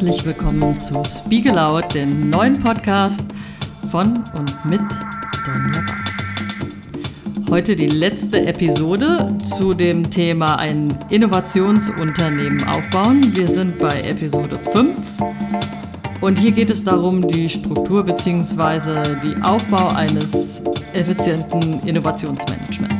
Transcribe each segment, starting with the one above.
herzlich willkommen zu Speak Aloud, dem neuen Podcast von und mit Donja Bax. Heute die letzte Episode zu dem Thema ein Innovationsunternehmen aufbauen. Wir sind bei Episode 5 und hier geht es darum, die Struktur bzw. die Aufbau eines effizienten Innovationsmanagements.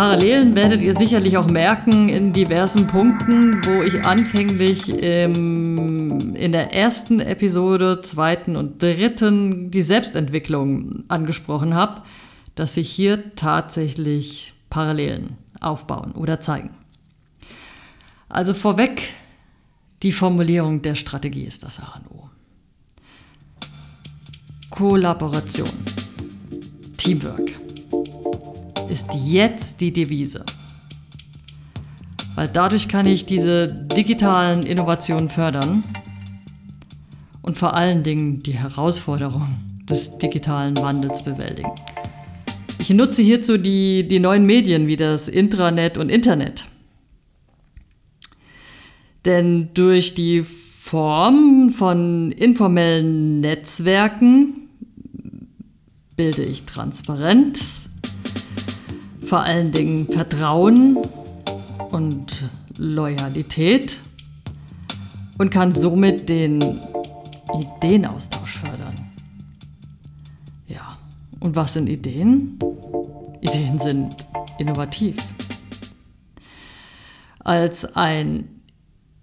Parallelen werdet ihr sicherlich auch merken in diversen Punkten, wo ich anfänglich ähm, in der ersten Episode, zweiten und dritten die Selbstentwicklung angesprochen habe, dass sich hier tatsächlich Parallelen aufbauen oder zeigen. Also vorweg, die Formulierung der Strategie ist das A und O. Kollaboration, Teamwork ist jetzt die Devise. Weil dadurch kann ich diese digitalen Innovationen fördern und vor allen Dingen die Herausforderung des digitalen Wandels bewältigen. Ich nutze hierzu die, die neuen Medien wie das Intranet und Internet. Denn durch die Form von informellen Netzwerken bilde ich Transparenz, vor allen Dingen Vertrauen und Loyalität und kann somit den Ideenaustausch fördern. Ja, und was sind Ideen? Ideen sind innovativ. Als ein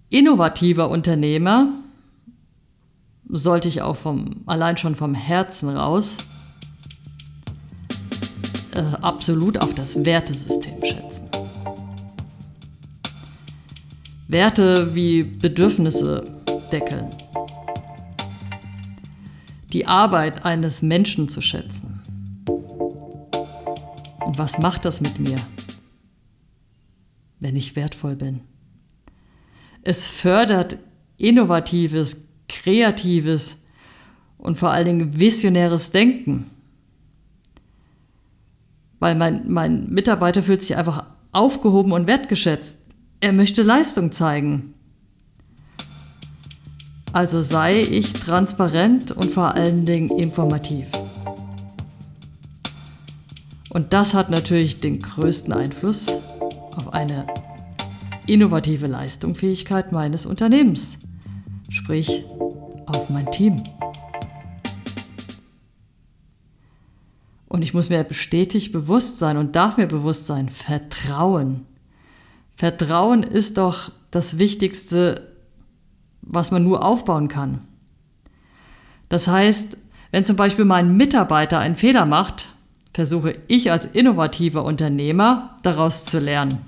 innovativer Unternehmer sollte ich auch vom, allein schon vom Herzen raus äh, absolut auf das Wertesystem schätzen. Werte wie Bedürfnisse deckeln. Die Arbeit eines Menschen zu schätzen. Und was macht das mit mir, wenn ich wertvoll bin? Es fördert innovatives, kreatives und vor allen Dingen visionäres Denken weil mein, mein Mitarbeiter fühlt sich einfach aufgehoben und wertgeschätzt. Er möchte Leistung zeigen. Also sei ich transparent und vor allen Dingen informativ. Und das hat natürlich den größten Einfluss auf eine innovative Leistungsfähigkeit meines Unternehmens, sprich auf mein Team. Und ich muss mir bestätigt bewusst sein und darf mir bewusst sein, Vertrauen. Vertrauen ist doch das Wichtigste, was man nur aufbauen kann. Das heißt, wenn zum Beispiel mein Mitarbeiter einen Fehler macht, versuche ich als innovativer Unternehmer daraus zu lernen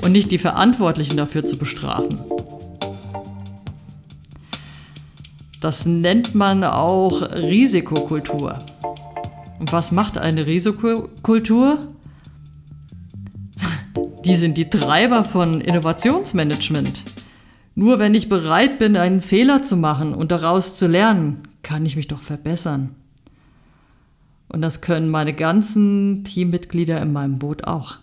und nicht die Verantwortlichen dafür zu bestrafen. Das nennt man auch Risikokultur. Und was macht eine Risikokultur? Die sind die Treiber von Innovationsmanagement. Nur wenn ich bereit bin, einen Fehler zu machen und daraus zu lernen, kann ich mich doch verbessern. Und das können meine ganzen Teammitglieder in meinem Boot auch.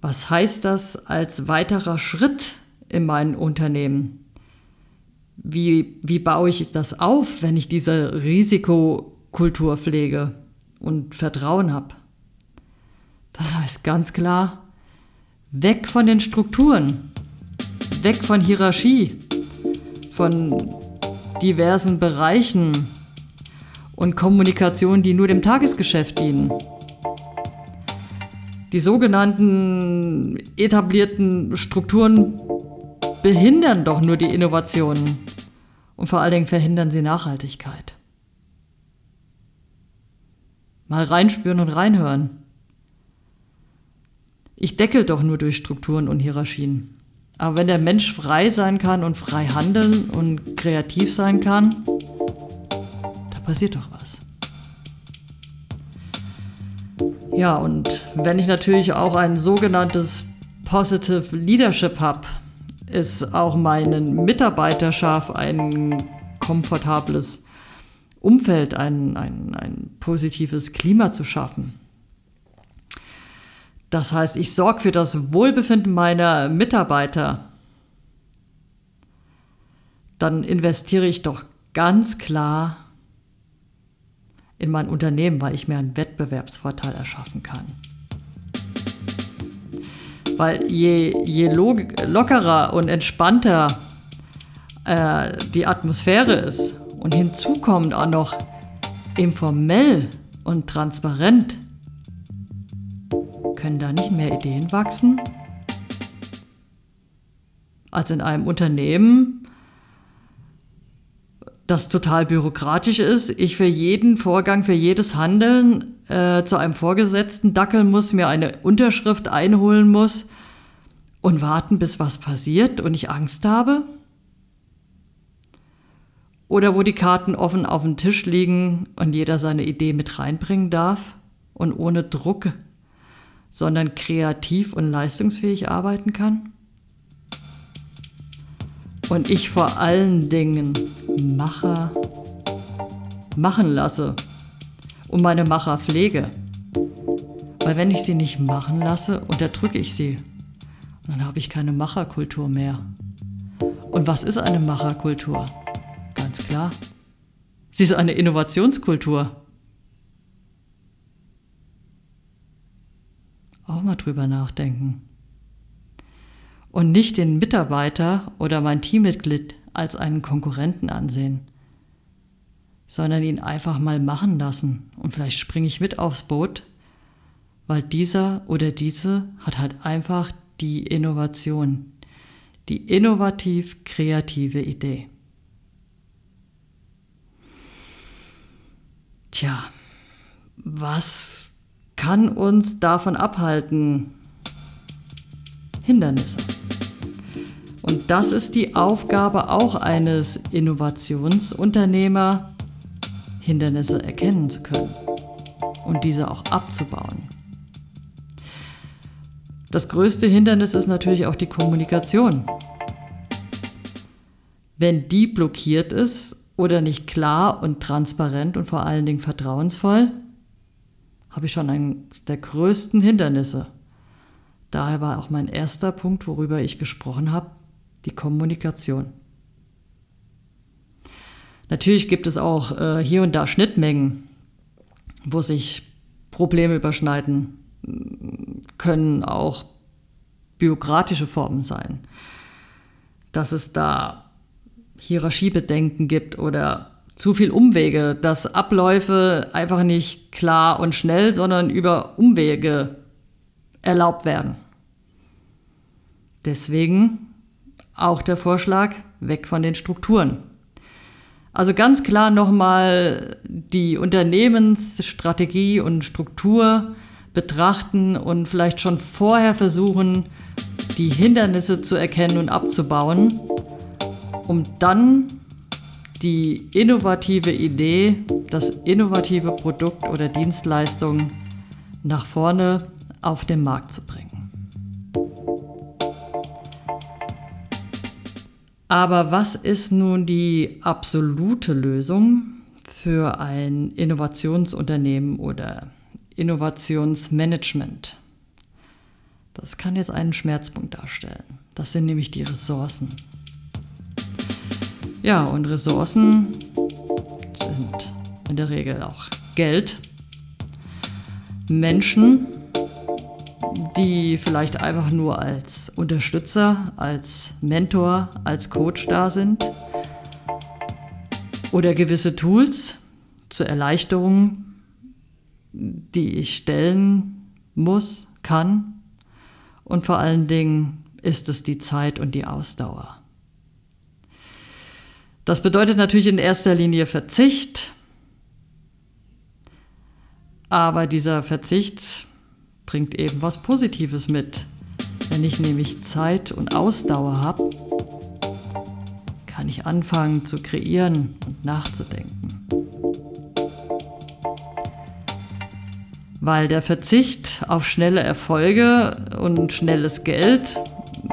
Was heißt das als weiterer Schritt in meinem Unternehmen? Wie, wie baue ich das auf, wenn ich diese Risikokultur pflege und Vertrauen habe? Das heißt ganz klar, weg von den Strukturen, weg von Hierarchie, von diversen Bereichen und Kommunikation, die nur dem Tagesgeschäft dienen. Die sogenannten etablierten Strukturen behindern doch nur die Innovationen und vor allen Dingen verhindern sie Nachhaltigkeit. Mal reinspüren und reinhören. Ich deckel doch nur durch Strukturen und Hierarchien. Aber wenn der Mensch frei sein kann und frei handeln und kreativ sein kann, da passiert doch was. Ja, und wenn ich natürlich auch ein sogenanntes Positive Leadership habe, es auch meinen Mitarbeiter schafft, ein komfortables Umfeld, ein, ein, ein positives Klima zu schaffen. Das heißt, ich sorge für das Wohlbefinden meiner Mitarbeiter. Dann investiere ich doch ganz klar in mein Unternehmen, weil ich mir einen Wettbewerbsvorteil erschaffen kann. Weil je, je lockerer und entspannter äh, die Atmosphäre ist und hinzukommt auch noch informell und transparent, können da nicht mehr Ideen wachsen? Als in einem Unternehmen, das total bürokratisch ist, ich für jeden Vorgang, für jedes Handeln äh, zu einem Vorgesetzten dackeln muss, mir eine Unterschrift einholen muss und warten, bis was passiert und ich Angst habe? Oder wo die Karten offen auf dem Tisch liegen und jeder seine Idee mit reinbringen darf und ohne Druck, sondern kreativ und leistungsfähig arbeiten kann? Und ich vor allen Dingen Macher machen lasse und meine Macher pflege. Weil wenn ich sie nicht machen lasse, unterdrücke ich sie. Und dann habe ich keine Macherkultur mehr. Und was ist eine Macherkultur? Ganz klar. Sie ist eine Innovationskultur. Auch mal drüber nachdenken. Und nicht den Mitarbeiter oder mein Teammitglied als einen Konkurrenten ansehen, sondern ihn einfach mal machen lassen. Und vielleicht springe ich mit aufs Boot, weil dieser oder diese hat halt einfach die Innovation, die innovativ kreative Idee. Tja, was kann uns davon abhalten? Hindernisse. Und das ist die Aufgabe auch eines Innovationsunternehmer, Hindernisse erkennen zu können und diese auch abzubauen. Das größte Hindernis ist natürlich auch die Kommunikation. Wenn die blockiert ist oder nicht klar und transparent und vor allen Dingen vertrauensvoll, habe ich schon eines der größten Hindernisse. Daher war auch mein erster Punkt, worüber ich gesprochen habe, die Kommunikation. Natürlich gibt es auch äh, hier und da Schnittmengen, wo sich Probleme überschneiden, können auch bürokratische Formen sein. Dass es da Hierarchiebedenken gibt oder zu viel Umwege, dass Abläufe einfach nicht klar und schnell, sondern über Umwege erlaubt werden. Deswegen auch der Vorschlag, weg von den Strukturen. Also ganz klar nochmal die Unternehmensstrategie und Struktur betrachten und vielleicht schon vorher versuchen, die Hindernisse zu erkennen und abzubauen, um dann die innovative Idee, das innovative Produkt oder Dienstleistung nach vorne auf den Markt zu bringen. Aber was ist nun die absolute Lösung für ein Innovationsunternehmen oder Innovationsmanagement? Das kann jetzt einen Schmerzpunkt darstellen. Das sind nämlich die Ressourcen. Ja, und Ressourcen sind in der Regel auch Geld, Menschen, die vielleicht einfach nur als Unterstützer, als Mentor, als Coach da sind. Oder gewisse Tools zur Erleichterung, die ich stellen muss, kann. Und vor allen Dingen ist es die Zeit und die Ausdauer. Das bedeutet natürlich in erster Linie Verzicht, aber dieser Verzicht bringt eben was Positives mit. Wenn ich nämlich Zeit und Ausdauer habe, kann ich anfangen zu kreieren und nachzudenken. Weil der Verzicht auf schnelle Erfolge und schnelles Geld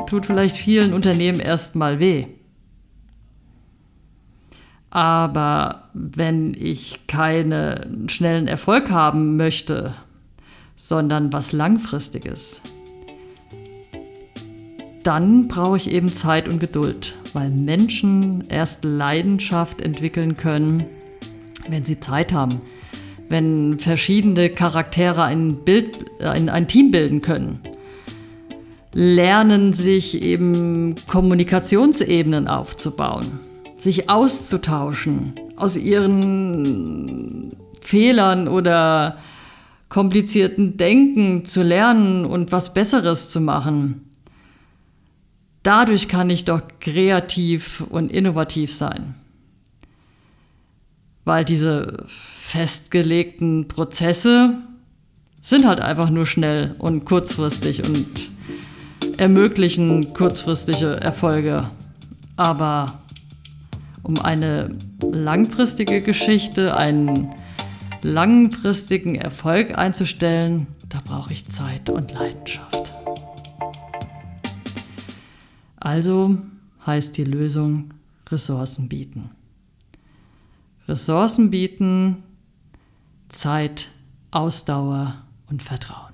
tut vielleicht vielen Unternehmen erstmal weh. Aber wenn ich keinen schnellen Erfolg haben möchte, sondern was Langfristiges, dann brauche ich eben Zeit und Geduld, weil Menschen erst Leidenschaft entwickeln können, wenn sie Zeit haben, wenn verschiedene Charaktere ein, Bild, ein, ein Team bilden können, lernen sich eben Kommunikationsebenen aufzubauen, sich auszutauschen, aus ihren Fehlern oder komplizierten Denken zu lernen und was Besseres zu machen. Dadurch kann ich doch kreativ und innovativ sein. Weil diese festgelegten Prozesse sind halt einfach nur schnell und kurzfristig und ermöglichen kurzfristige Erfolge. Aber um eine langfristige Geschichte, einen langfristigen Erfolg einzustellen, da brauche ich Zeit und Leidenschaft. Also heißt die Lösung Ressourcen bieten. Ressourcen bieten, Zeit, Ausdauer und Vertrauen.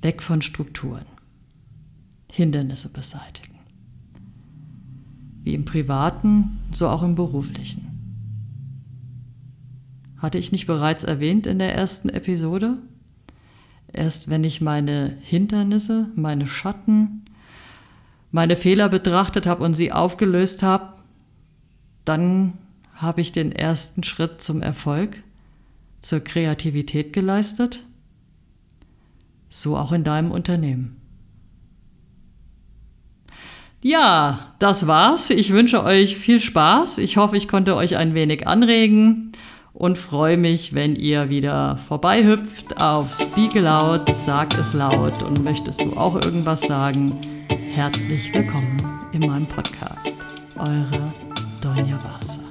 Weg von Strukturen. Hindernisse beseitigen. Wie im privaten, so auch im beruflichen. Hatte ich nicht bereits erwähnt in der ersten Episode? Erst wenn ich meine Hindernisse, meine Schatten, meine Fehler betrachtet habe und sie aufgelöst habe, dann habe ich den ersten Schritt zum Erfolg, zur Kreativität geleistet. So auch in deinem Unternehmen. Ja, das war's. Ich wünsche euch viel Spaß. Ich hoffe, ich konnte euch ein wenig anregen und freue mich, wenn ihr wieder vorbeihüpft auf Speak Loud, sagt es laut und möchtest du auch irgendwas sagen? Herzlich willkommen in meinem Podcast. Eure Donja Vasa.